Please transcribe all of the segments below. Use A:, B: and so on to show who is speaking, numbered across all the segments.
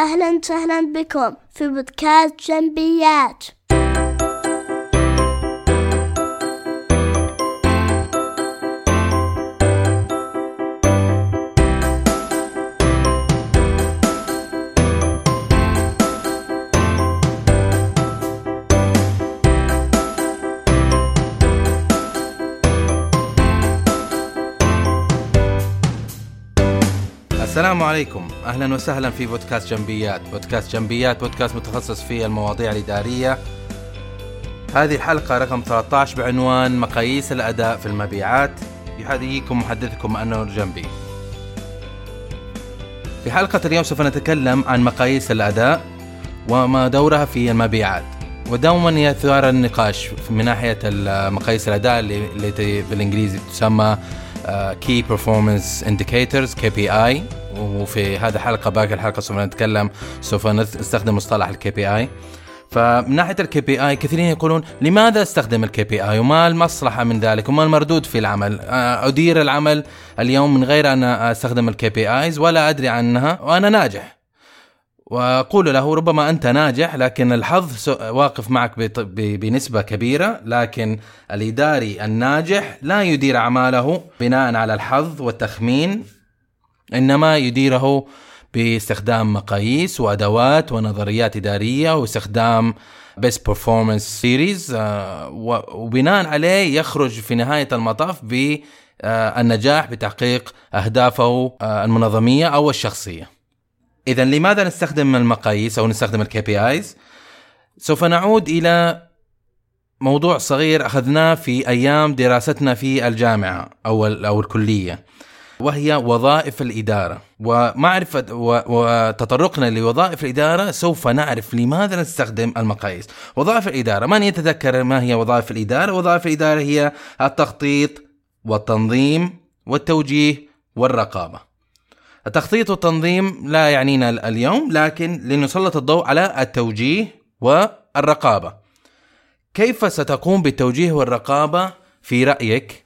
A: أهلا وسهلا بكم في بودكاست جنبيات.
B: السلام عليكم. أهلا وسهلا في بودكاست جنبيات. بودكاست جنبيات بودكاست متخصص في المواضيع الإدارية. هذه الحلقة رقم 13 بعنوان مقاييس الأداء في المبيعات. يحييكم محدثكم أنور جنبي. في حلقة اليوم سوف نتكلم عن مقاييس الأداء وما دورها في المبيعات. ودوما يثار النقاش من ناحية مقاييس الأداء اللي بالإنجليزي تسمى performance indicators KPI وفي هذه الحلقة باقي الحلقة سوف نتكلم سوف نستخدم مصطلح ال KPI فمن ناحية ال KPI كثيرين يقولون لماذا أستخدم ال KPI وما المصلحة من ذلك؟ وما المردود في العمل؟ أدير العمل اليوم من غير أن أستخدم ال KPIs ولا أدري عنها وأنا ناجح. وأقول له ربما أنت ناجح لكن الحظ واقف معك بنسبة كبيرة لكن الإداري الناجح لا يدير أعماله بناء على الحظ والتخمين إنما يديره باستخدام مقاييس وأدوات ونظريات إدارية واستخدام best performance series وبناء عليه يخرج في نهاية المطاف بالنجاح بتحقيق أهدافه آه، المنظمية أو الشخصية. اذا لماذا نستخدم المقاييس أو نستخدم ال KPIs؟ سوف نعود إلى موضوع صغير أخذناه في أيام دراستنا في الجامعة أو أو الكلية. وهي وظائف الإدارة. ومعرفة وتطرقنا لوظائف الإدارة سوف نعرف لماذا نستخدم المقاييس. وظائف الإدارة من يتذكر ما هي وظائف الإدارة؟ وظائف الإدارة هي التخطيط والتنظيم والتوجيه والرقابة. التخطيط والتنظيم لا يعنينا اليوم لكن لنسلط الضوء على التوجيه والرقابة. كيف ستقوم بالتوجيه والرقابة؟ في رأيك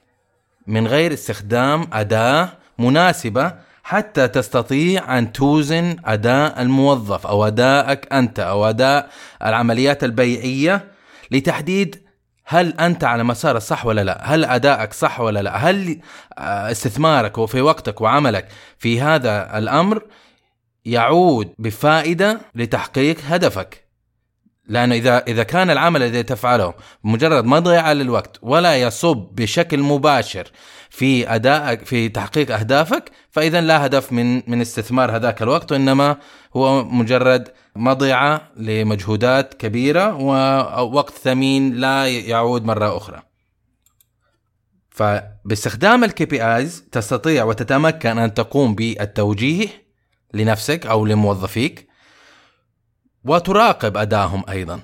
B: من غير استخدام أداة مناسبة حتى تستطيع أن توزن أداء الموظف أو أدائك أنت أو أداء العمليات البيعية لتحديد هل أنت على مسار الصح ولا لا هل أدائك صح ولا لا هل آه، استثمارك وفي وقتك وعملك في هذا الأمر يعود بفائدة لتحقيق هدفك. لأنه إذا إذا كان العمل الذي تفعله مجرد مضيعة للوقت ولا يصب بشكل مباشر في ادائك في تحقيق أهدافك فإذا لا هدف من من استثمار هذاك الوقت وإنما هو مجرد مضيعة لمجهودات كبيرة ووقت ثمين لا يعود مرة أخرى. فباستخدام ال KPIs تستطيع وتتمكن أن تقوم بالتوجيه لنفسك أو لموظفيك وتراقب ادائهم أيضا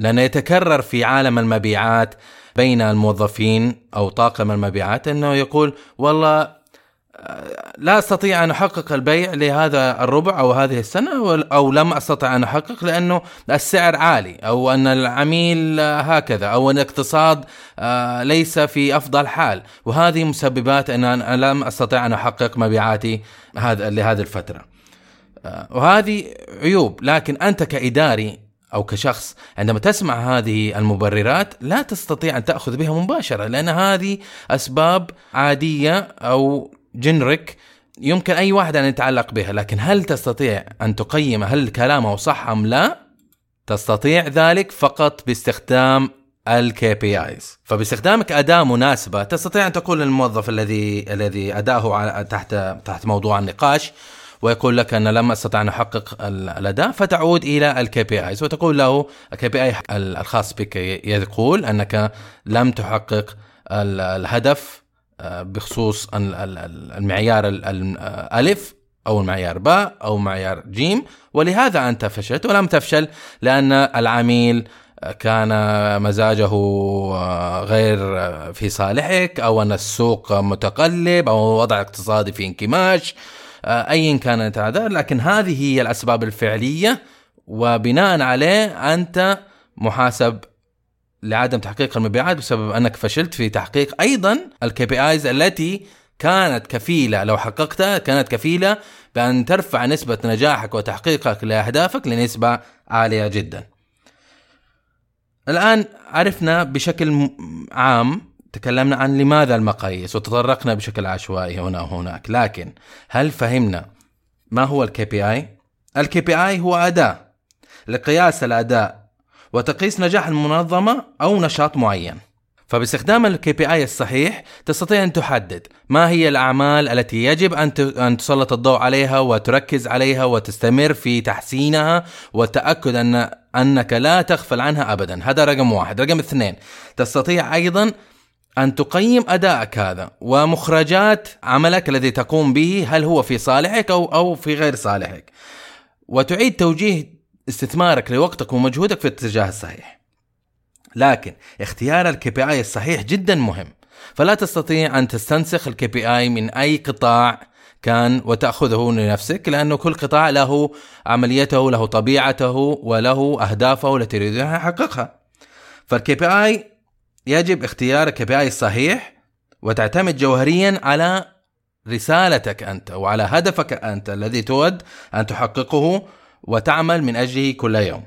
B: لأنه يتكرر في عالم المبيعات بين الموظفين أو طاقم المبيعات أنه يقول والله آه، لا أستطيع أن أحقق البيع لهذا الربع أو هذه السنة أو لم أستطع أن أحقق لأنه السعر عالي أو أن العميل هكذا أو أن الاقتصاد آه، ليس في أفضل حال وهذه مسببات أن أنا لم استطيع أن أحقق مبيعاتي هذا لهذه الفترة. آه، وهذه عيوب لكن أنت كإداري أو كشخص عندما تسمع هذه المبررات لا تستطيع أن تأخذ بها مباشرة لأن هذه أسباب عادية أو generic يمكن أي واحد أن يتعلق بها لكن هل تستطيع أن تقيم هل كلامه صح أم لا؟ تستطيع ذلك فقط باستخدام ال KPIs فباستخدامك أداة مناسبة تستطيع أن تقول للموظف الذي الذي أداه تحت تحت موضوع النقاش ويقول لك أن لم أستطع أن أحقق الأداء فتعود إلى ال KPIs وتقول له ال KPI الخاص بك يقول أنك لم تحقق الهدف آه، بخصوص المعيار الالف أو المعيار باء أو معيار جيم. ولهذا أنت فشلت ولم تفشل لأن العميل كان مزاجه آه، غير في صالحك أو أن السوق متقلب أو وضع اقتصادي في انكماش. آه، ايا كانت هذا لكن هذه هي الأسباب الفعلية وبناء عليه أنت محاسب لعدم تحقيق المبيعات بسبب أنك فشلت في تحقيق أيضا ال KPIs التي كانت كفيلة لو حققتها كانت كفيلة بأن ترفع نسبة نجاحك وتحقيقك لأهدافك لنسبة عالية جدا. الآن عرفنا بشكل عام تكلمنا عن لماذا المقاييس وتطرقنا بشكل عشوائي هنا وهناك لكن هل فهمنا ما هو ال KPI ال KPI هو أداة لقياس الأداء وتقييس نجاح المنظمة أو نشاط معين. فباستخدام ال KPI الصحيح تستطيع أن تحدد ما هي الأعمال التي يجب أن أن تسلط الضوء عليها وتركز عليها وتستمر في تحسينها والتاكد ان أنك لا تغفل عنها ابدا. هذا رقم واحد. رقم اثنين تستطيع أيضا أن تقيم أدائك هذا ومخرجات عملك الذي تقوم به هل هو في صالحك أو أو في غير صالحك. وتعيد توجيه استثمارك لوقتك ومجهودك في الاتجاه الصحيح. لكن اختيار ال KPI الصحيح جدا مهم. فلا تستطيع أن تستنسخ ال KPI من أي قطاع كان وتأخذه لنفسك لأنه كل قطاع له عمليته له طبيعته وله أهدافه التي يريد ان يحققها فال KPI يجب اختيار ال key الصحيح وتعتمد جوهريا على رسالتك أنت وعلى هدفك أنت الذي تود أن تحققه وتعمل من أجله كل يوم.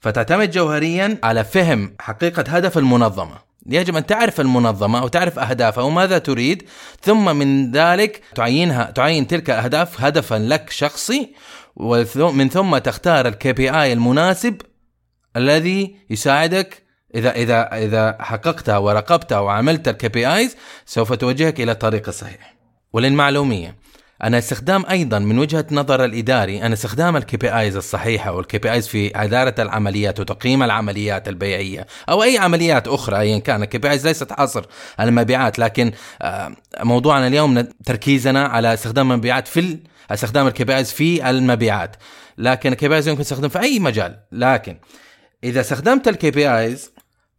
B: فتعتمد جوهريا على فهم حقيقة هدف المنظمة. يجب أن تعرف المنظمة وتعرف أهدافها وماذا تريد ثم من ذلك تعينها تعين تلك الأهداف هدفا لك شخصي ومن ثم تختار ال KPI المناسب الذي يساعدك اذا اذا إذا حققتها وراقبتها وعملت ال KPIs سوف توجهك إلى الطريق الصحيح. وللمعلوميه أن استخدام أيضا من وجهة نظر الإداري أن استخدام ال KPIs الصحيحة وال KPIs في إدارة العمليات وتقييم العمليات البيعية أو أي عمليات أخرى أيا كان ال KPIs ليست حصر المبيعات لكن آه، موضوعنا اليوم تركيزنا على استخدام المبيعات في استخدام ال KPIs في المبيعات لكن ال KPIs يمكن تستخدم في أي مجال لكن إذا استخدمت ال KPIs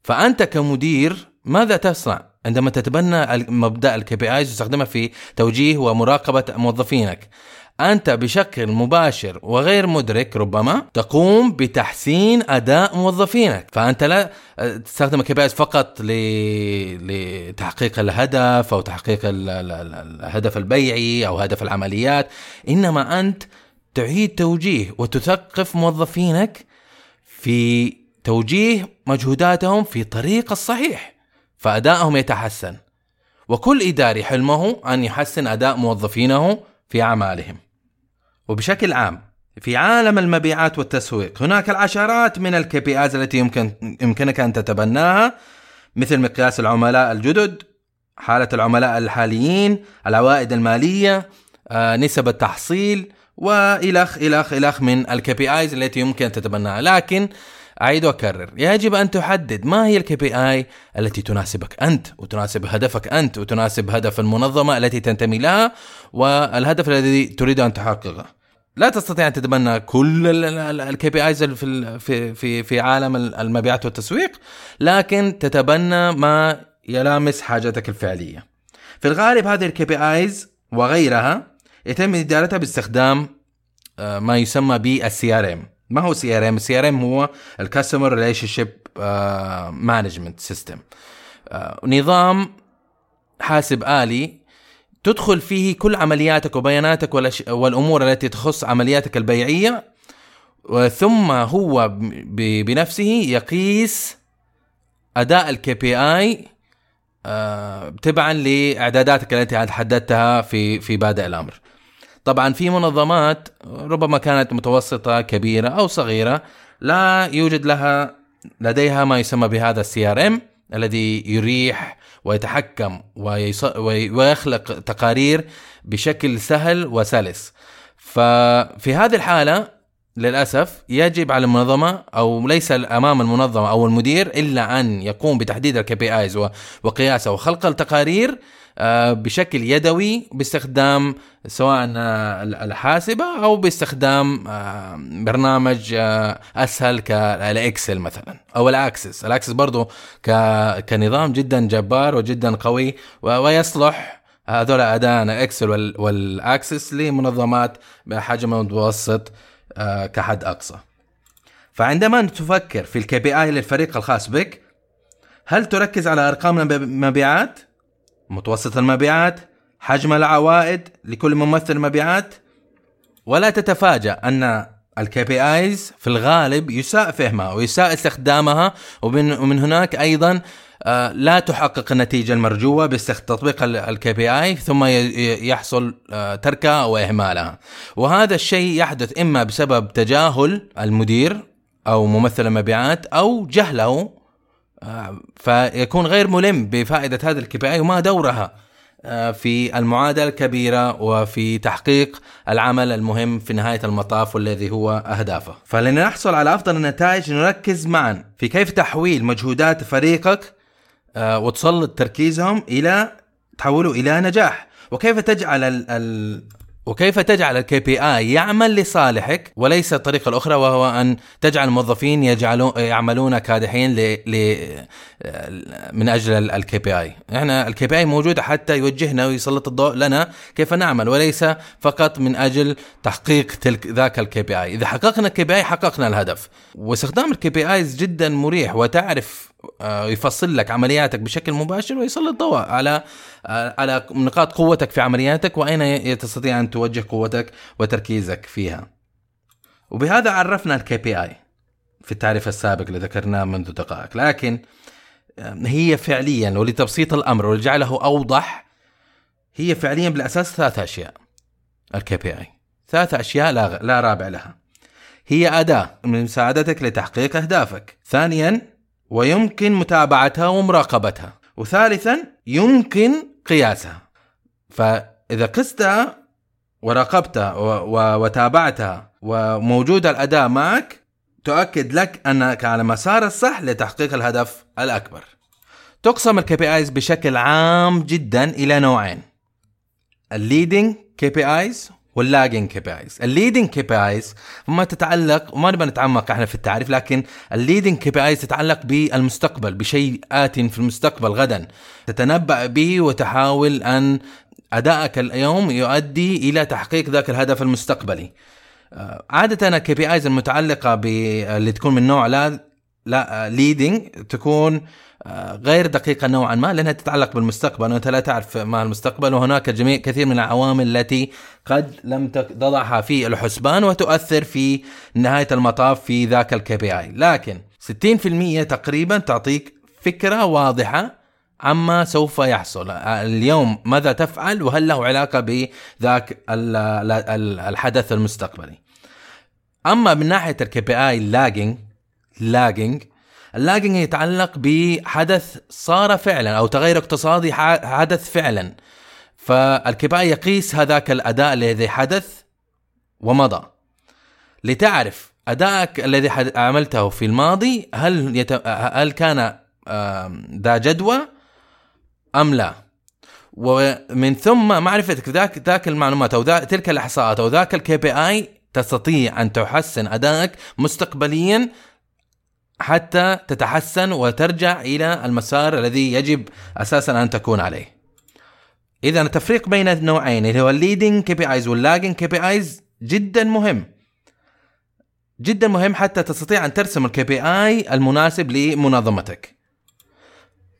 B: فأنت كمدير ماذا تصنع عندما تتبنى مبدأ ال KPIs وتستخدمها في توجيه ومراقبة موظفينك أنت بشكل مباشر وغير مدرك ربما تقوم بتحسين أداء موظفينك فأنت لا تستخدم ال KPIs فقط. لتحقيق الهدف أو تحقيق الهدف البيعي أو هدف العمليات إنما أنت تعيد توجيه وتثقف موظفينك في توجيه مجهوداتهم في طريق الصحيح فأدائهم يتحسن. وكل إداري حلمه أن يحسن أداء موظفينه في أعمالهم. وبشكل عام في عالم المبيعات والتسويق هناك العشرات من ال KPI التي يمكن يمكنك أن تتبناها مثل مقياس العملاء الجدد حالة العملاء الحاليين العوائد المالية آه، نسب التحصيل والخ الخ إلخ من ال KPI التي يمكن أن تتبناها. لكن أعيد وأكرر. يجب أن تحدد ما هي ال KPI التي تناسبك أنت وتناسب هدفك أنت وتناسب هدف المنظمة التي تنتمي لها والهدف الذي تريد أن تحققه. لا تستطيع أن تتبنى كل ال KPIs في في في في عالم المبيعات والتسويق لكن تتبنى ما يلامس حاجتك الفعلية. في الغالب هذه ال KPIs وغيرها يتم إدارتها باستخدام آه، ما يسمى بال CRM ما هو CRM CRM هو ال customer relationship management system نظام حاسب آلي تدخل فيه كل عملياتك وبياناتك والأمور التي تخص عملياتك البيعية ثم هو بنفسه يقيس أداء ال KPI تبعا لإعداداتك التي حددتها في في بادئ الأمر. طبعا في منظمات ربما كانت متوسطة كبيرة أو صغيرة لا يوجد لها لديها ما يسمى بهذا ال CRM الذي يريح ويتحكم ويخلق تقارير بشكل سهل وسلس. ففي هذه الحالة للأسف يجب على المنظمة أو ليس أمام المنظمة أو المدير إلا أن يقوم بتحديد ال KPIs وقياسه وخلق التقارير بشكل يدوي باستخدام سواء الحاسبة أو باستخدام آه، برنامج آه، أسهل كال Excel مثلا أو ال Access ال Access برضو كنظام جدا جبار وجدا قوي ويصلح هذول اداء ال Excel وال Access لمنظمات بحجم متوسط كحد أقصى. فعندما تفكر في ال KPI للفريق الخاص بك هل تركز على أرقام المبيعات متوسط المبيعات حجم العوائد لكل ممثل مبيعات. ولا تتفاجأ أن ال KPIs في الغالب يساء فهمها ويساء استخدامها ومن, ومن هناك أيضا آه، لا تحقق النتيجة المرجوة بتطبيق ال KPI ثم يحصل آه، تركها أو إهمالها. وهذا الشيء يحدث إما بسبب تجاهل المدير أو ممثل المبيعات أو جهله فيكون غير ملم بفائدة هذا ال KPI وما دورها آه، في المعادلة الكبيرة وفي تحقيق العمل المهم في نهاية المطاف والذي هو أهدافه. فلنحصل على أفضل النتائج نركز معا في كيف تحويل مجهودات فريقك آه، وتسلط تركيزهم إلى تحوله إلى نجاح وكيف تجعل وكيف تجعل ال KPI يعمل لصالحك وليس الطريقة الأخرى وهو أن تجعل الموظفين يجعلون يعملون كادحين ل... ل... من أجل ال KPI، إحنا ال KPI موجوده حتى يوجهنا ويسلط الضوء لنا كيف نعمل وليس فقط من أجل تحقيق تلك ذاك ال KPI، إذا حققنا ال KPI حققنا الهدف، واستخدام ال KPIs جدا مريح وتعرف آه، يفصل لك عملياتك بشكل مباشر ويسلط الضوء على على نقاط قوتك في عملياتك وأين تستطيع أن توجه قوتك وتركيزك فيها. وبهذا عرفنا ال KPI في التعريف السابق اللي ذكرناه منذ دقائق، لكن آه، هي فعليا ولتبسيط الأمر ولجعله أوضح هي فعليا بالأساس ثلاث أشياء. ال KPI ثلاث أشياء لا لا رابع لها. هي أداة من مساعدتك لتحقيق أهدافك. ثانيا ويمكن متابعتها ومراقبتها وثالثا يمكن قياسها. فإذا قستها وراقبتها وتابعتها وموجود الأداء معك تؤكد لك أنك على مسار الصح لتحقيق الهدف الأكبر. تقسم ال KPIs بشكل عام جدا إلى نوعين. ال leading KPIs وال lagging KPIs ال leading KPIs ما تتعلق وما نبغى نتعمق إحنا في التعريف لكن ال leading KPIs تتعلق بالمستقبل بشيء آت في المستقبل غدا. تتنبأ به وتحاول أن أدائك اليوم يؤدي إلى تحقيق ذاك الهدف المستقبلي. آه، عادة ال KPIs المتعلقة اللي تكون من نوع لا لا leading تكون غير دقيقة نوعا ما لأنها تتعلق بالمستقبل. وأنت لا تعرف ما المستقبل. وهناك جميع كثير من العوامل التي قد لم تضعها في الحسبان وتؤثر في نهاية المطاف في ذاك ال KPI لكن 60% تقريبا تعطيك فكرة واضحة عما سوف يحصل. اليوم ماذا تفعل؟ وهل له علاقة بذاك الحدث المستقبلي؟ أما من ناحية ال KPI lagging lagging ال lagging يتعلق بحدث صار فعلا أو تغير اقتصادي حدث فعلا. فال KPI يقيس هذاك الأداء الذي حدث ومضى. لتعرف أدائك الذي عملته في الماضي هل يت... هل كان ذا جدوى أم لا؟ ومن ثم معرفتك ذاك ذاك المعلومات أو ذاك تلك الإحصاءات أو ذاك ال KPI تستطيع أن تحسن أدائك مستقبليا حتى تتحسن وترجع إلى المسار الذي يجب أساسا أن تكون عليه. اذا التفريق بين النوعين اللي هو ال leading KPIs وال lagging KPIs جدا مهم. جدا مهم حتى تستطيع أن ترسم ال KPI المناسب لمنظمتك.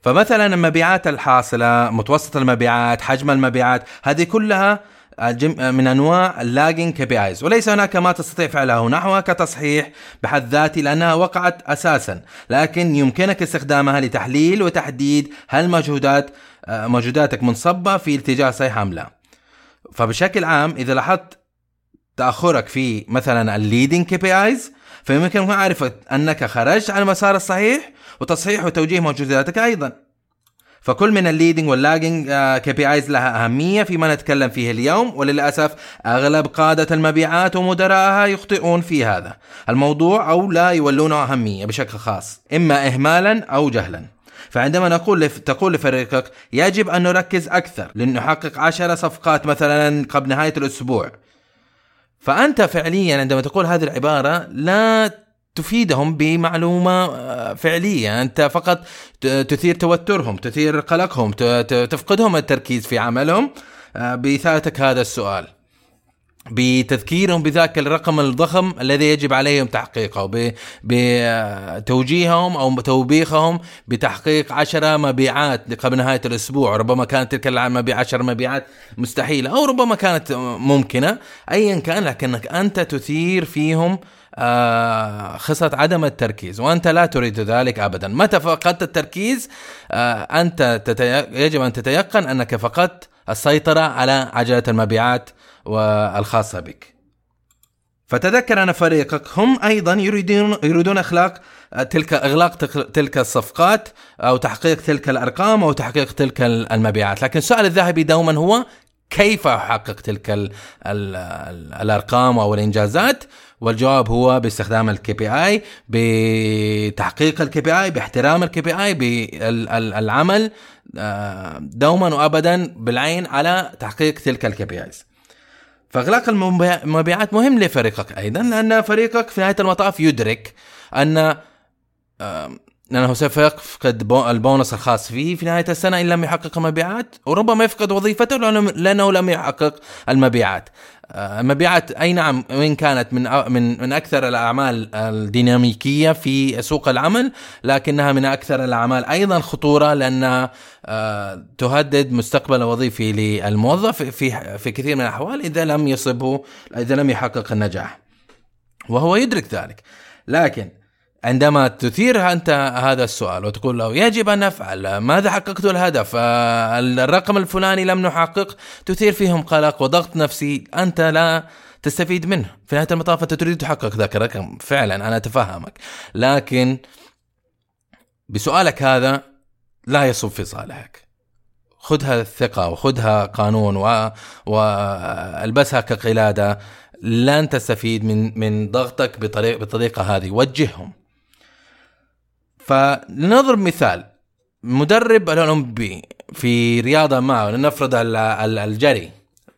B: فمثلا المبيعات الحاصلة، متوسط المبيعات، حجم المبيعات، هذه كلها من أنواع ال lagging KPIs وليس هناك ما تستطيع فعله نحوها كتصحيح بحد ذاته لأنها وقعت أساسا. لكن يمكنك استخدامها لتحليل وتحديد هل مجهودات آه، مجهوداتك منصبة في اتجاه صحيح أم لا. فبشكل عام إذا لاحظت تأخرك في مثلا ال leading KPIs فيمكن معرفه أنك خرجت عن المسار الصحيح وتصحيح وتوجيه مجهوداتك أيضا. فكل من ال leading وال lagging KPIs لها أهمية فيما نتكلم فيه اليوم وللأسف أغلب قادة المبيعات ومدراءها يخطئون في هذا. الموضوع أو لا يولونه أهمية بشكل خاص إما اهمالا أو جهلا. فعندما نقول لف... تقول لفريقك يجب أن نركز أكثر لنحقق عشر صفقات مثلا قبل نهاية الأسبوع. فأنت فعليا عندما تقول هذه العبارة لا تفيدهم بمعلومة آه، فعلية. أنت فقط تثير توترهم تثير قلقهم تفقدهم التركيز في عملهم آه، بإثارتك هذا السؤال. بتذكيرهم بذاك الرقم الضخم الذي يجب عليهم تحقيقه بتوجيههم أو توبيخهم بتحقيق عشرة مبيعات قبل نهاية الأسبوع. ربما كانت تلك المبيع عشر مبيعات مستحيلة أو ربما كانت ممكنة ايا كان لكنك أنت تثير فيهم آه خصلة عدم التركيز وأنت لا تريد ذلك أبدا. متى فقدت التركيز؟ آه أنت. يجب أن تتيقن أنك فقدت السيطرة على عجلة المبيعات والخاصة بك. فتذكر أن فريقك هم أيضا يريدون يريدون إخلاق تلك إغلاق تلك الصفقات أو تحقيق تلك الأرقام أو تحقيق تلك المبيعات. لكن السؤال الذهبي دوما هو كيف أحقق تلك ال ال الأرقام أو الإنجازات؟ والجواب هو باستخدام ال KPI بتحقيق ال KPI باحترام ال KPI بالعمل دوما وابدا بالعين على تحقيق تلك ال KPIs فأغلاق المبيعات مهم لفريقك أيضا لأن فريقك في نهاية المطاف يدرك أن لأنه سوف يفقد البونص الخاص فيه في نهاية السنة إن لم يحقق المبيعات وربما يفقد وظيفته لأنه لم يحقق المبيعات. المبيعات أي نعم وإن كانت من من من أكثر الأعمال الديناميكية في سوق العمل لكنها من أكثر الأعمال أيضا خطورة لانها آه، تهدد مستقبل الوظيفي للموظف في في كثير من الأحوال إذا لم يصبه إذا لم يحقق النجاح. وهو يدرك ذلك. لكن عندما تثير أنت هذا السؤال وتقول له يجب أن نفعل ماذا حققت الهدف؟ الرقم الفلاني لم نحقق تثير فيهم قلق وضغط نفسي أنت لا تستفيد منه. في نهاية المطاف أنت تريد تحقق ذاك الرقم. فعلا أنا أتفهمك. لكن بسؤالك هذا لا يصب في صالحك. خذها الثقة وخذها قانون و... والبسها كقلادة. لن تستفيد من من ضغطك بطريق بالطريقة هذه. وجههم. فلنضرب مثال مدرب الأولمبي في رياضة ما لنفرض الجري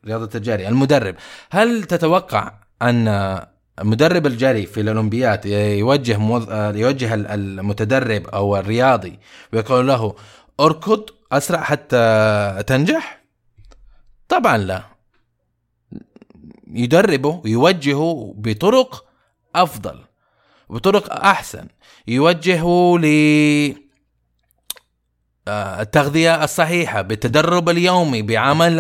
B: رياضة الجري المدرب هل تتوقع أن مدرب الجري في الأولمبيات يوجه. يوجه المتدرب أو الرياضي ويقول له أركض أسرع حتى تنجح؟ طبعا لا يدربه ويوجهه بطرق أفضل بطرق أحسن. يوجهه ل آه، التغذية الصحيحة بالتدرب اليومي بعمل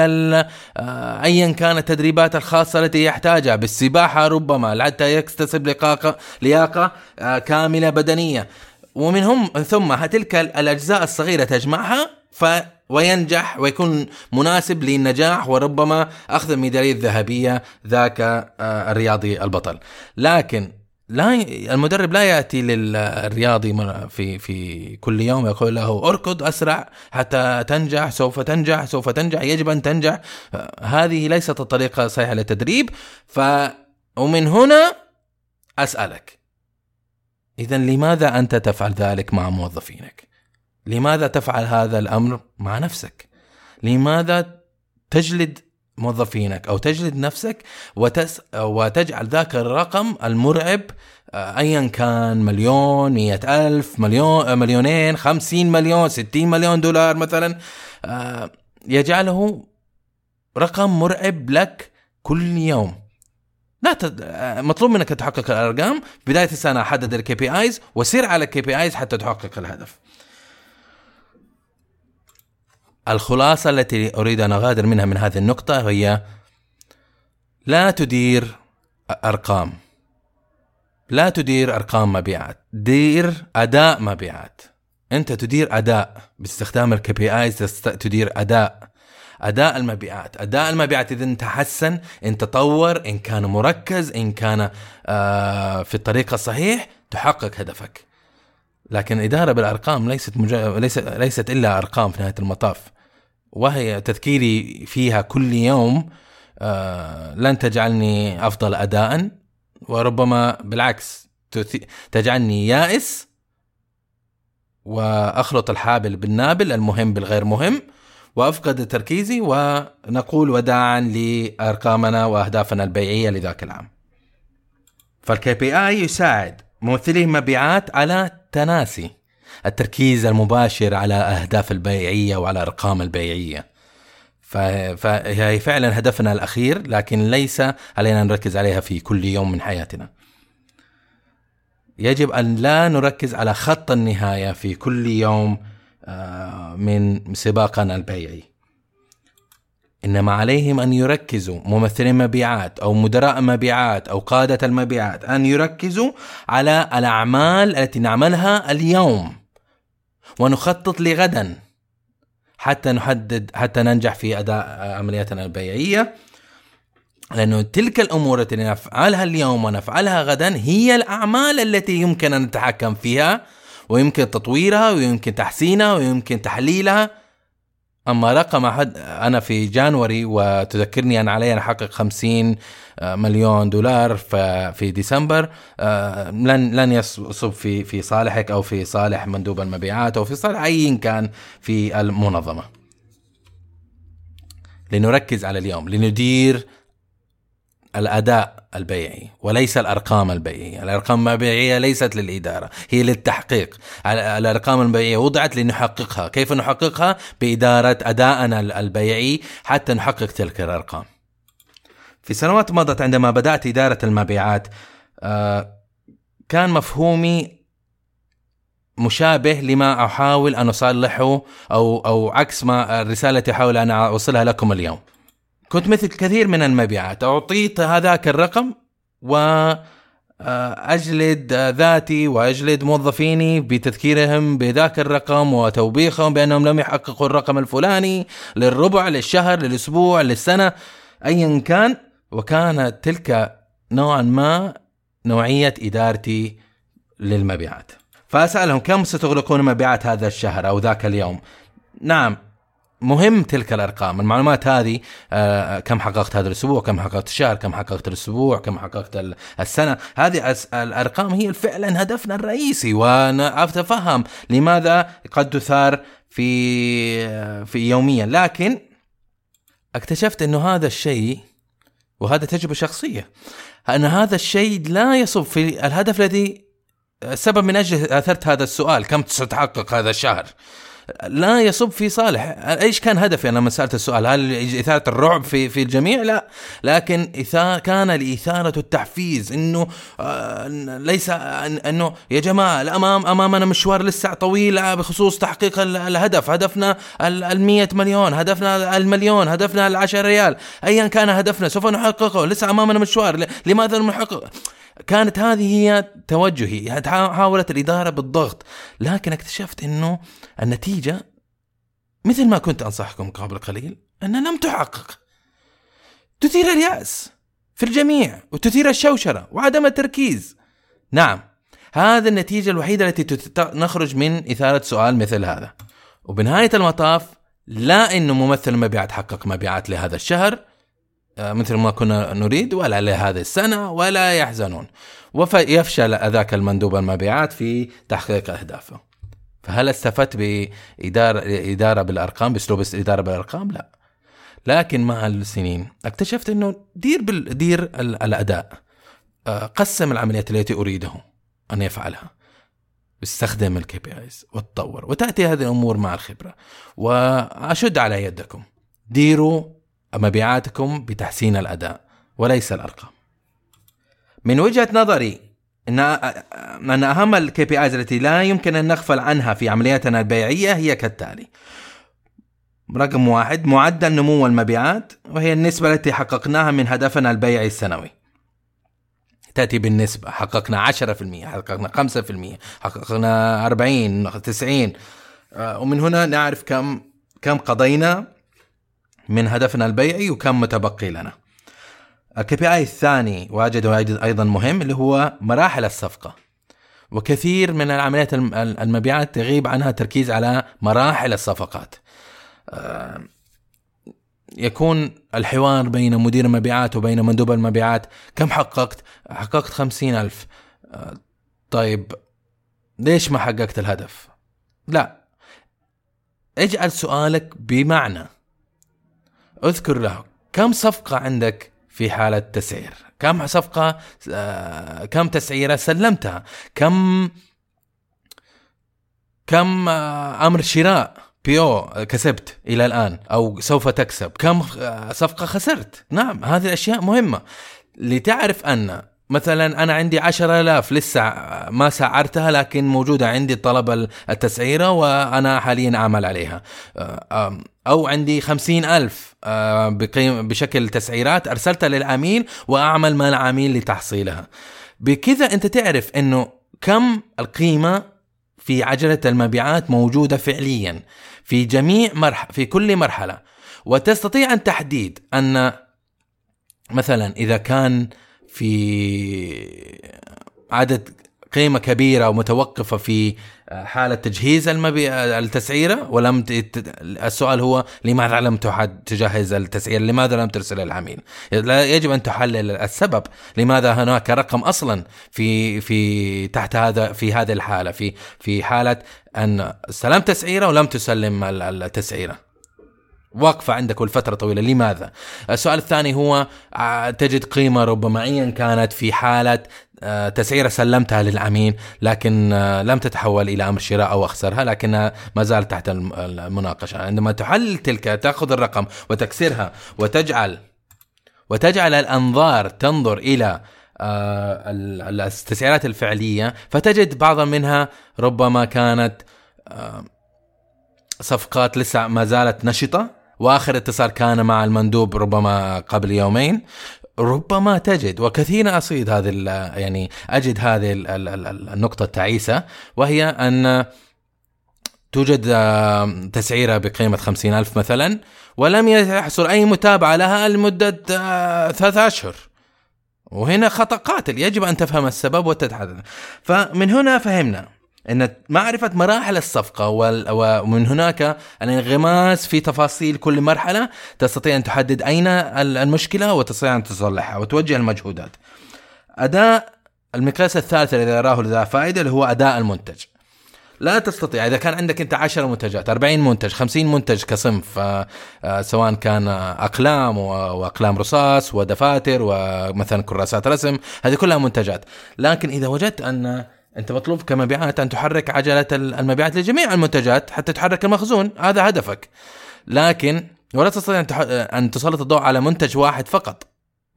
B: آه، أيا كانت التدريبات الخاصة التي يحتاجها. بالسباحة ربما حتى يكتسب لياقة لياقة آه، كاملة بدنية. ومن هم ثم تلك الأجزاء الصغيرة تجمعها ف وينجح ويكون مناسب للنجاح وربما أخذ الميدالية الذهبية ذاك الرياضي البطل. لكن لا المدرب لا يأتي للرياضي في في كل يوم يقول له أركض أسرع حتى تنجح سوف تنجح سوف تنجح يجب أن تنجح هذه ليست الطريقة الصحيحة للتدريب ف ومن هنا أسألك اذا لماذا أنت تفعل ذلك مع موظفينك؟ لماذا تفعل هذا الأمر مع نفسك؟ لماذا تجلد موظفينك أو تجلد نفسك وتس وتجعل ذاك الرقم المرعب آه، ايا كان مليون مية ألف مليون آه، مليونين خمسين مليون ستين مليون دولار مثلا آه، يجعله رقم مرعب لك كل يوم. لا تد... مطلوب منك تحقق الأرقام. بداية السنة حدد ال KPIs وسير على ال KPIs حتى تحقق الهدف. الخلاصة التي أريد أن أغادر منها من هذه النقطة هي لا تدير أرقام. لا تدير أرقام مبيعات. دير أداء مبيعات. أنت تدير أداء باستخدام ال KPIs تدير أداء أداء المبيعات. أداء المبيعات إذا تحسن إن تطور إن كان مركز إن كان آه في الطريق الصحيح تحقق هدفك. لكن الإدارة بالأرقام ليست مجا... ليست ليست إلا أرقام في نهاية المطاف وهي تذكيري فيها كل يوم آه لن تجعلني أفضل أداء وربما بالعكس تجعلني يائس وأخلط الحابل بالنابل المهم بالغير مهم وأفقد تركيزي ونقول وداعا لأرقامنا وأهدافنا البيعية لذاك العام. فالكي بي اي يساعد ممثلي المبيعات على تناسي التركيز المباشر على أهداف البيعية وعلى أرقام البيعية. فهي فعلا هدفنا الأخير لكن ليس علينا نركز عليها في كل يوم من حياتنا. يجب أن لا نركز على خط النهاية في كل يوم آه، من سباقنا البيعي. إنما عليهم أن يركزوا ممثلي مبيعات أو مدراء مبيعات أو قادة المبيعات أن يركزوا على الأعمال التي نعملها اليوم. ونخطط لغدا. حتى نحدد حتى ننجح في أداء عملياتنا البيعية. لأنه تلك الأمور التي نفعلها اليوم ونفعلها غدا هي الأعمال التي يمكن أن نتحكم فيها ويمكن تطويرها ويمكن تحسينها ويمكن تحليلها. أما رقم أحد أنا في جانوري وتذكرني أن علي أن أحقق 50 آه، مليون دولار في ديسمبر آه، لن لن يصب في في صالحك أو في صالح مندوب المبيعات أو في صالح اي كان في المنظمة. لنركز على اليوم لندير الأداء البيعي وليس الأرقام البيعية، الأرقام البيعية ليست للإدارة، هي للتحقيق، الأرقام البيعية وضعت لنحققها، كيف نحققها؟ بإدارة أدائنا البيعي حتى نحقق تلك الأرقام. في سنوات مضت عندما بدأت إدارة المبيعات آه، كان مفهومي مشابه لما أحاول أن أصلحه أو أو عكس ما الرسالة التي أحاول أن أوصلها لكم اليوم. كنت مثل كثير من المبيعات. أعطيت هذاك الرقم و آه، أجلد ذاتي وأجلد موظفيني بتذكيرهم بذاك الرقم وتوبيخهم بأنهم لم يحققوا الرقم الفلاني للربع للشهر للأسبوع للسنة أيا كان. وكانت تلك نوعا ما نوعية إدارتي للمبيعات. فأسألهم كم ستغلقون مبيعات هذا الشهر أو ذاك اليوم؟ نعم. مهم تلك الأرقام. المعلومات هذه آه، كم حققت هذا الأسبوع كم حققت الشهر كم حققت الأسبوع كم حققت السنة. هذه الأرقام هي فعلا هدفنا الرئيسي واتفهم لماذا قد تثار في آه، في يوميا. لكن اكتشفت إنه هذا الشيء وهذا تجربة شخصية أن هذا الشيء لا يصب في الهدف الذي السبب من أجل أثرت هذا السؤال كم ستحقق هذا الشهر؟ لا يصب في صالح. إيش كان هدفي أنا لما سألت السؤال؟ هل إثارة الرعب في في الجميع؟ لا. لكن إثار كان لاثاره التحفيز إنه آه ليس أنه يا جماعة الامام أمامنا مشوار لسه طويل بخصوص تحقيق الهدف. هدفنا ال مليون هدفنا المليون هدفنا العشر ريال. ايا كان هدفنا سوف نحققه لسه أمامنا مشوار لماذا نحقق؟ كانت هذه هي توجهي حاولت الإدارة بالضغط لكن اكتشفت أنه النتيجة مثل ما كنت أنصحكم قبل قليل أنها لم تحقق. تثير اليأس في الجميع وتثير الشوشرة وعدم التركيز. نعم هذا النتيجة الوحيدة التي نخرج من إثارة سؤال مثل هذا. وبنهاية المطاف لا إنه ممثل المبيعات حقق مبيعات لهذا الشهر مثل ما كنا نريد ولا لهذه السنة ولا يحزنون. ويفشل ذاك المندوب المبيعات في تحقيق أهدافه. فهل استفدت بإدارة إدارة بالأرقام بأسلوب إدارة بالأرقام؟ لا. لكن مع السنين اكتشفت أنه دير بال... دير الأداء. آه، قسم العمليات التي أريده أن يفعلها. استخدم ال KPIs وتطور وتأتي هذه الأمور مع الخبرة. وأشد على يدكم. ديروا مبيعاتكم بتحسين الأداء وليس الأرقام. من وجهة نظري إن أن أهم ال KPIs التي لا يمكن أن نغفل عنها في عملياتنا البيعية هي كالتالي. رقم واحد معدل نمو المبيعات وهي النسبة التي حققناها من هدفنا البيعي السنوي تأتي بالنسبة حققنا 10% حققنا 5% حققنا 40 90 آه، ومن هنا نعرف كم كم قضينا من هدفنا البيعي وكم متبقي لنا. الكي بي آي الثاني واجده أيضا مهم اللي هو مراحل الصفقة. وكثير من العمليات المبيعات تغيب عنها تركيز على مراحل الصفقات. آه، يكون الحوار بين مدير المبيعات وبين مندوب المبيعات كم حققت؟ حققت خمسين ألف. آه، طيب ليش ما حققت الهدف؟ لا. اجعل سؤالك بمعنى. أذكر له كم صفقة عندك في حالة تسعير؟ كم صفقة آه، كم تسعيرة سلمتها؟ كم كم آه، أمر شراء بي أو كسبت إلى الآن أو سوف تكسب؟ كم صفقة خسرت؟ نعم هذه الاشياء مهمة. لتعرف أن مثلا أنا عندي عشرة آلاف لسه ما سعرتها لكن موجودة عندي طلب التسعيرة وأنا حاليا أعمل عليها. أو عندي خمسين ألف بقيم بشكل تسعيرات أرسلتها للعميل وأعمل مع العميل لتحصيلها. بكذا أنت تعرف إنه كم القيمة في عجلة المبيعات موجودة فعليا في جميع مرح في كل مرحلة. وتستطيع أن تحديد أن مثلا إذا كان في عدد قيمة كبيرة ومتوقفة في حاله تجهيز المبي... التسعيرة ولم ت... السؤال هو لماذا لم تجهز التسعيره؟ لماذا لم ترسل العميل؟ يجب أن تحلل السبب لماذا هناك رقم أصلا في في تحت هذا في هذه الحالة في في حالة أن استلمت تسعيرة ولم تسلم التسعيرة. واقفة عندك لفترة طويلة لماذا؟ السؤال الثاني هو آه، تجد قيمة ربما أيا كانت في حالة آه، تسعيرة سلمتها للعميل لكن آه، لم تتحول إلى أمر شراء أو أخسرها لكنها ما زالت تحت المناقشة. عندما تحلل تلك تأخذ الرقم وتكسرها وتجعل وتجعل الأنظار تنظر إلى التسعيرات الفعلية فتجد بعضا منها ربما كانت صفقات لسه ما زالت نشطة وآخر اتصال كان مع المندوب ربما قبل يومين. ربما تجد وكثيرا أصيد هذه يعني أجد هذه النقطة التعيسة وهي أن توجد تسعيرة بقيمة خمسين ألف مثلا ولم يحصل أي متابعة لها لمدة آه، ثلاثة أشهر. وهنا خطأ قاتل يجب أن تفهم السبب وتتحدث. فمن هنا فهمنا إن معرفة مراحل الصفقة ومن هناك الانغماس في تفاصيل كل مرحلة تستطيع أن تحدد أين المشكلة وتستطيع أن تصلحها وتوجه المجهودات. أداء المقياس الثالث الذي يراه ذا فائدة اللي هو أداء المنتج. لا تستطيع إذا كان عندك أنت 10 منتجات 40 منتج 50 منتج كصنف آه، آه، سواء كان أقلام وأقلام رصاص ودفاتر ومثلا كراسات رسم هذه كلها منتجات لكن إذا وجدت أن أنت مطلوب كمبيعات أن تحرك عجلة المبيعات لجميع المنتجات حتى تحرك المخزون. هذا هدفك. لكن ولا تستطيع أن أن تسلط الضوء على منتج واحد فقط.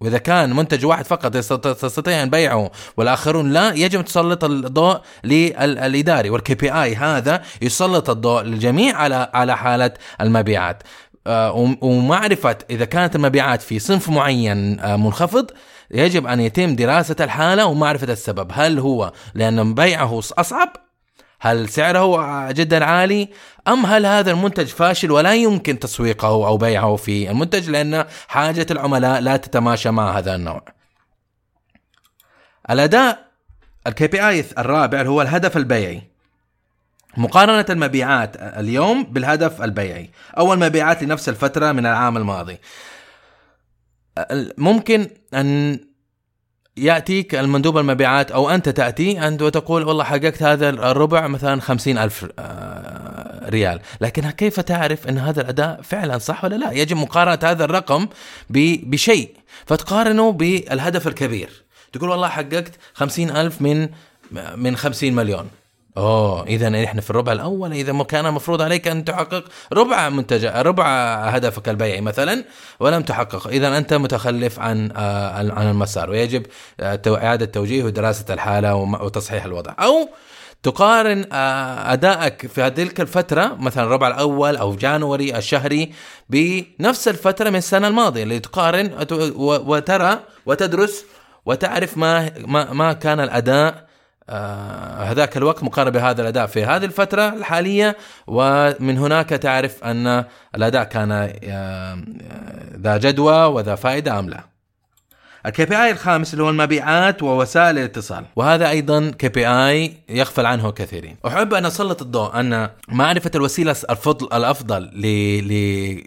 B: وإذا كان منتج واحد فقط تستطيع أن بيعه والآخرون لا يجب تسلط الضوء للإداري. والكي بي آي هذا يسلط الضوء للجميع على على حالة المبيعات. آه، ومعرفة إذا كانت المبيعات في صنف معين آه، منخفض يجب أن يتم دراسة الحالة ومعرفة السبب. هل هو لأن بيعه أصعب؟ هل سعره جدا عالي؟ أم هل هذا المنتج فاشل ولا يمكن تسويقه أو بيعه في المنتج لأن حاجة العملاء لا تتماشى مع هذا النوع؟ الأداء الكي بي اي الرابع هو الهدف البيعي. مقارنة المبيعات اليوم بالهدف البيعي. أو المبيعات لنفس الفترة من العام الماضي. ممكن أن يأتيك المندوب المبيعات أو أنت تأتي أنت وتقول والله حققت هذا الربع مثلا خمسين ألف آه، ريال. لكن كيف تعرف إن هذا الأداء فعلا صح ولا لا؟ يجب مقارنة هذا الرقم بشيء. فتقارنه بالهدف الكبير. تقول والله حققت خمسين ألف من من خمسين مليون. اوه اذا إحنا في الربع الأول إذا كان المفروض عليك أن تحقق ربع منتج ربع هدفك البيعي مثلا ولم تحقق. اذا أنت متخلف عن آه، عن المسار ويجب آه، إعادة توجيه ودراسة الحالة وتصحيح الوضع. أو تقارن آه، أدائك في تلك الفترة مثلا الربع الأول أو جانوري الشهري بنفس الفترة من السنة الماضية اللي تقارن وترى وتدرس وتعرف ما ما, كان الأداء هذاك الوقت مقارنة بهذا الأداء في هذه الفترة الحالية ومن هناك تعرف أن الأداء كان آه، ذا جدوى وذا فائدة أم لا. ال KPI الخامس اللي هو المبيعات ووسائل الاتصال وهذا أيضا KPI يغفل عنه كثيرين أحب أن أسلط الضوء أن معرفة الوسيلة الأفضل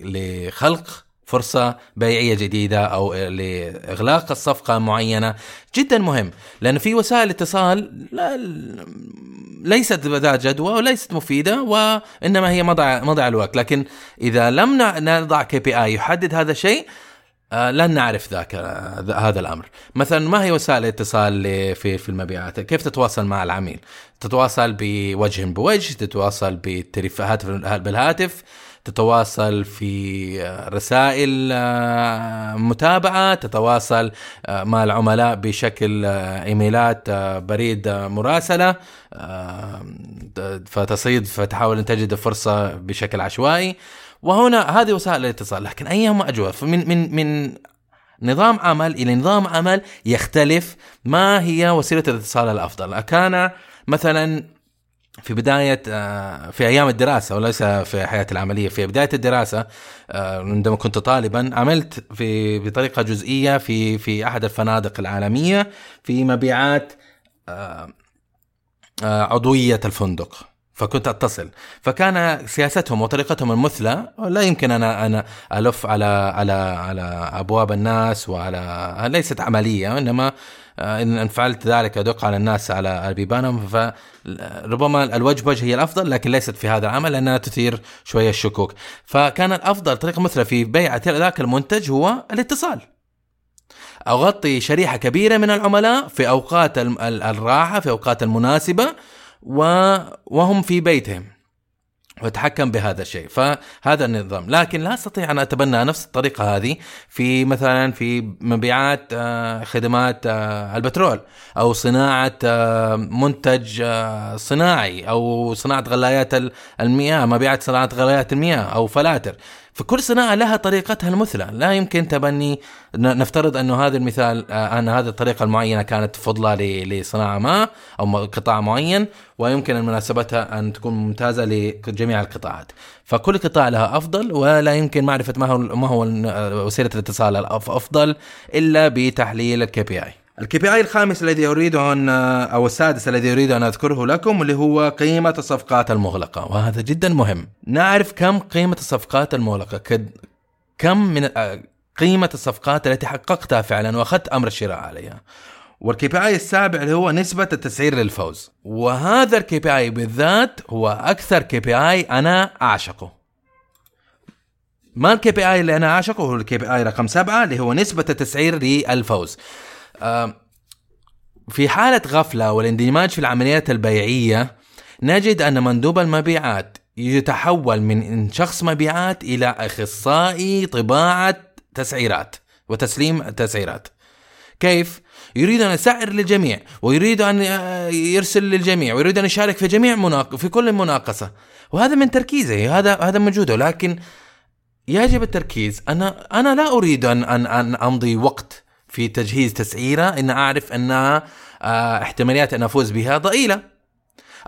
B: لخلق فرصة بيعية جديدة أو لإغلاق الصفقة معينة. جدا مهم لأن في وسائل اتصال ليست ذات جدوى وليست مفيدة وإنما هي مضع مضع الوقت. لكن إذا لم نضع كي بي آي يحدد هذا الشيء آه، لن نعرف ذاك هذا الأمر. مثلا ما هي وسائل الاتصال في في المبيعات؟ كيف تتواصل مع العميل؟ تتواصل بوجه بوجه تتواصل بالهاتف بالهاتف تتواصل في رسائل آه، متابعة تتواصل آه، مع العملاء بشكل إيميلات بريد مراسلة فتصيد فتحاول أن تجد فرصه بشكل عشوائي. وهنا هذه وسائل الاتصال لكن أيهما اجود من من من نظام عمل إلى نظام عمل يختلف ما هي وسيلة الاتصال الأفضل. كان مثلا في بداية آه، في أيام الدراسة وليس في حياتي العملية. في بداية الدراسة آه، عندما كنت طالبا عملت في بطريقة جزئية في في أحد الفنادق العالمية في مبيعات آه، عضوية الفندق. فكنت أتصل. فكان سياستهم وطريقتهم المثلى لا يمكن أنا أنا ألف على على على أبواب الناس وعلى ليست عملية إنما إن فعلت ذلك ادق على الناس على بيبانهم فربما الوجه وجه هي الأفضل لكن ليست في هذا العمل لأنها تثير شوية الشكوك. فكان الأفضل طريقه مثلى في بيع ذاك المنتج هو الاتصال. أغطي شريحة كبيرة من العملاء في أوقات الراحة في أوقات المناسبة وهم في بيتهم. واتحكم بهذا الشيء. فهذا النظام. لكن لا أستطيع أن أتبنى نفس الطريقة هذه في مثلا في مبيعات آه، خدمات آه، البترول أو صناعة آه، منتج صناعي أو صناعة غلايات المياه مبيعات صناعة غلايات المياه أو فلاتر. فكل صناعة لها طريقتها المثلى. لا يمكن تبني نفترض أنه هذا المثال آه، أن هذه الطريقة المعينة كانت فضلة لصناعة ما أو قطاع معين ويمكن أن مناسبتها أن تكون ممتازة لجميع القطاعات. فكل قطاع لها أفضل ولا يمكن معرفة ما هو ما هو وسيلة الاتصال الأفضل إلا بتحليل ال KPI. ال KPI الخامس الذي أريد أن أو السادس الذي أريد أن أذكره لكم اللي هو قيمة الصفقات المغلقة وهذا جدا مهم. نعرف كم قيمة الصفقات المغلقة كم من قيمة الصفقات التي حققتها فعلا وأخذت أمر الشراء عليها. وال KPI السابع اللي هو نسبة التسعير للفوز. وهذا ال KPI بالذات هو أكثر KPI أنا أعشقه. ما ال KPI اللي أنا أعشقه؟ هو ال KPI رقم سبعة اللي هو نسبة التسعير للفوز. في حالة غفلة والاندماج في العمليات البيعية نجد أن مندوب المبيعات يتحول من شخص مبيعات إلى أخصائي طباعة تسعيرات وتسليم تسعيرات. كيف؟ يريد أن يسعر للجميع ويريد أن يرسل للجميع ويريد أن يشارك في جميع مناق... في كل مناقصة. وهذا من تركيزه هذا هذا موجوده لكن يجب التركيز. أنا أنا لا أريد أن أن, أن أمضي وقت في تجهيز تسعيرة إن أعرف أنها آه، احتماليات أن أفوز بها ضئيلة.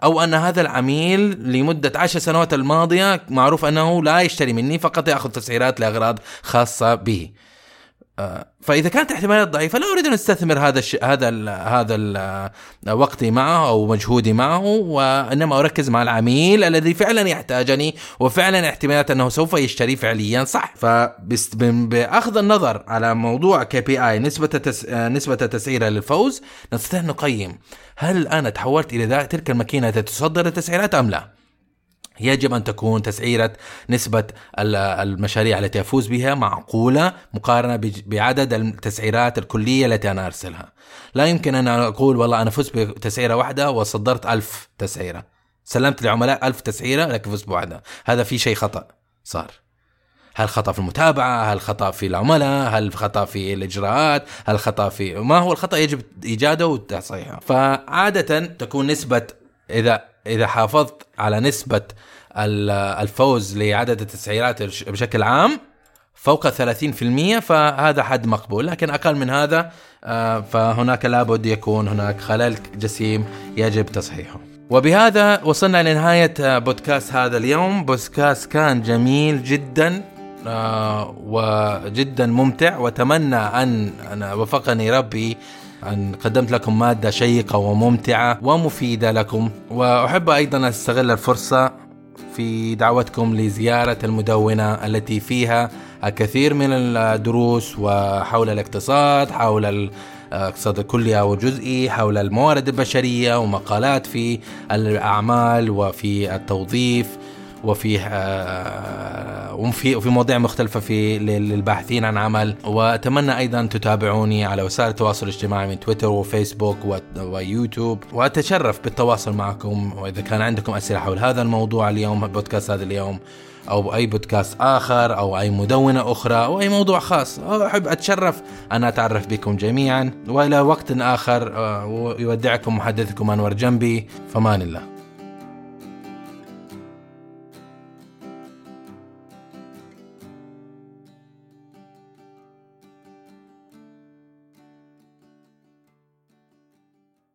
B: أو أن هذا العميل لمدة عشر سنوات الماضية معروف أنه لا يشتري مني فقط يأخذ تسعيرات لأغراض خاصة به. فإذا كانت احتمالات ضعيفة لا أريد أن أستثمر هذا الش... هذا ال... هذا ال... وقتي معه أو مجهودي معه وإنما أركز مع العميل الذي فعلا يحتاجني وفعلا احتمالات أنه سوف يشتري فعليا صح فباخذ النظر على موضوع كي بي آي نسبة. آه، نسبة التسعيره للفوز نستطيع أن نقيم هل أنا تحولت إلى تلك الماكينة التي تصدر التسعيرات أم لا؟ يجب أن تكون تسعيرة نسبة المشاريع التي افوز بها معقولة مقارنة بعدد التسعيرات الكلية التي أنا أرسلها. لا يمكن أن أقول والله أنا فزت بتسعيرة واحدة وصدرت ألف تسعيرة. سلمت لعملاء ألف تسعيرة لكن فزت بواحدة، هذا في شيء خطأ صار. هل خطأ في المتابعة؟ هل خطأ في العملاء؟ هل خطأ في الإجراءات؟ هل خطأ في ما هو الخطأ يجب إيجاده وتصحيحه. فعادة تكون نسبة اذا إذا حافظت على نسبة الفوز لعدد التسعيرات بشكل عام فوق 30% فهذا حد مقبول. لكن أقل من هذا آه، فهناك لابد يكون هناك خلل جسيم يجب تصحيحه. وبهذا وصلنا لنهاية بودكاست هذا اليوم. بودكاست كان جميل جدا آه، وجدا ممتع. وأتمنى أن أنا وفقني ربي أن قدمت لكم مادة شيقة وممتعة ومفيدة لكم. وأحب أيضا أستغل الفرصة في دعوتكم لزيارة المدونة التي فيها الكثير من الدروس وحول الاقتصاد حول الاقتصاد الكلي أو الجزئي حول الموارد البشرية ومقالات في الأعمال وفي التوظيف. وفيه آه، وفي وفي مواضيع مختلفة في للباحثين عن عمل. وأتمنى أيضا تتابعوني على وسائل التواصل الاجتماعي من تويتر وفيسبوك ويوتيوب. وأتشرف بالتواصل معكم. وإذا كان عندكم أسئلة حول هذا الموضوع اليوم بودكاست هذا اليوم أو أي بودكاست آخر أو أي مدونة أخرى أو أي موضوع خاص أحب أتشرف. ان أتعرف بكم جميعا. وإلى وقت آخر آه، يودعكم محدثكم أنور جنبي. فمان الله.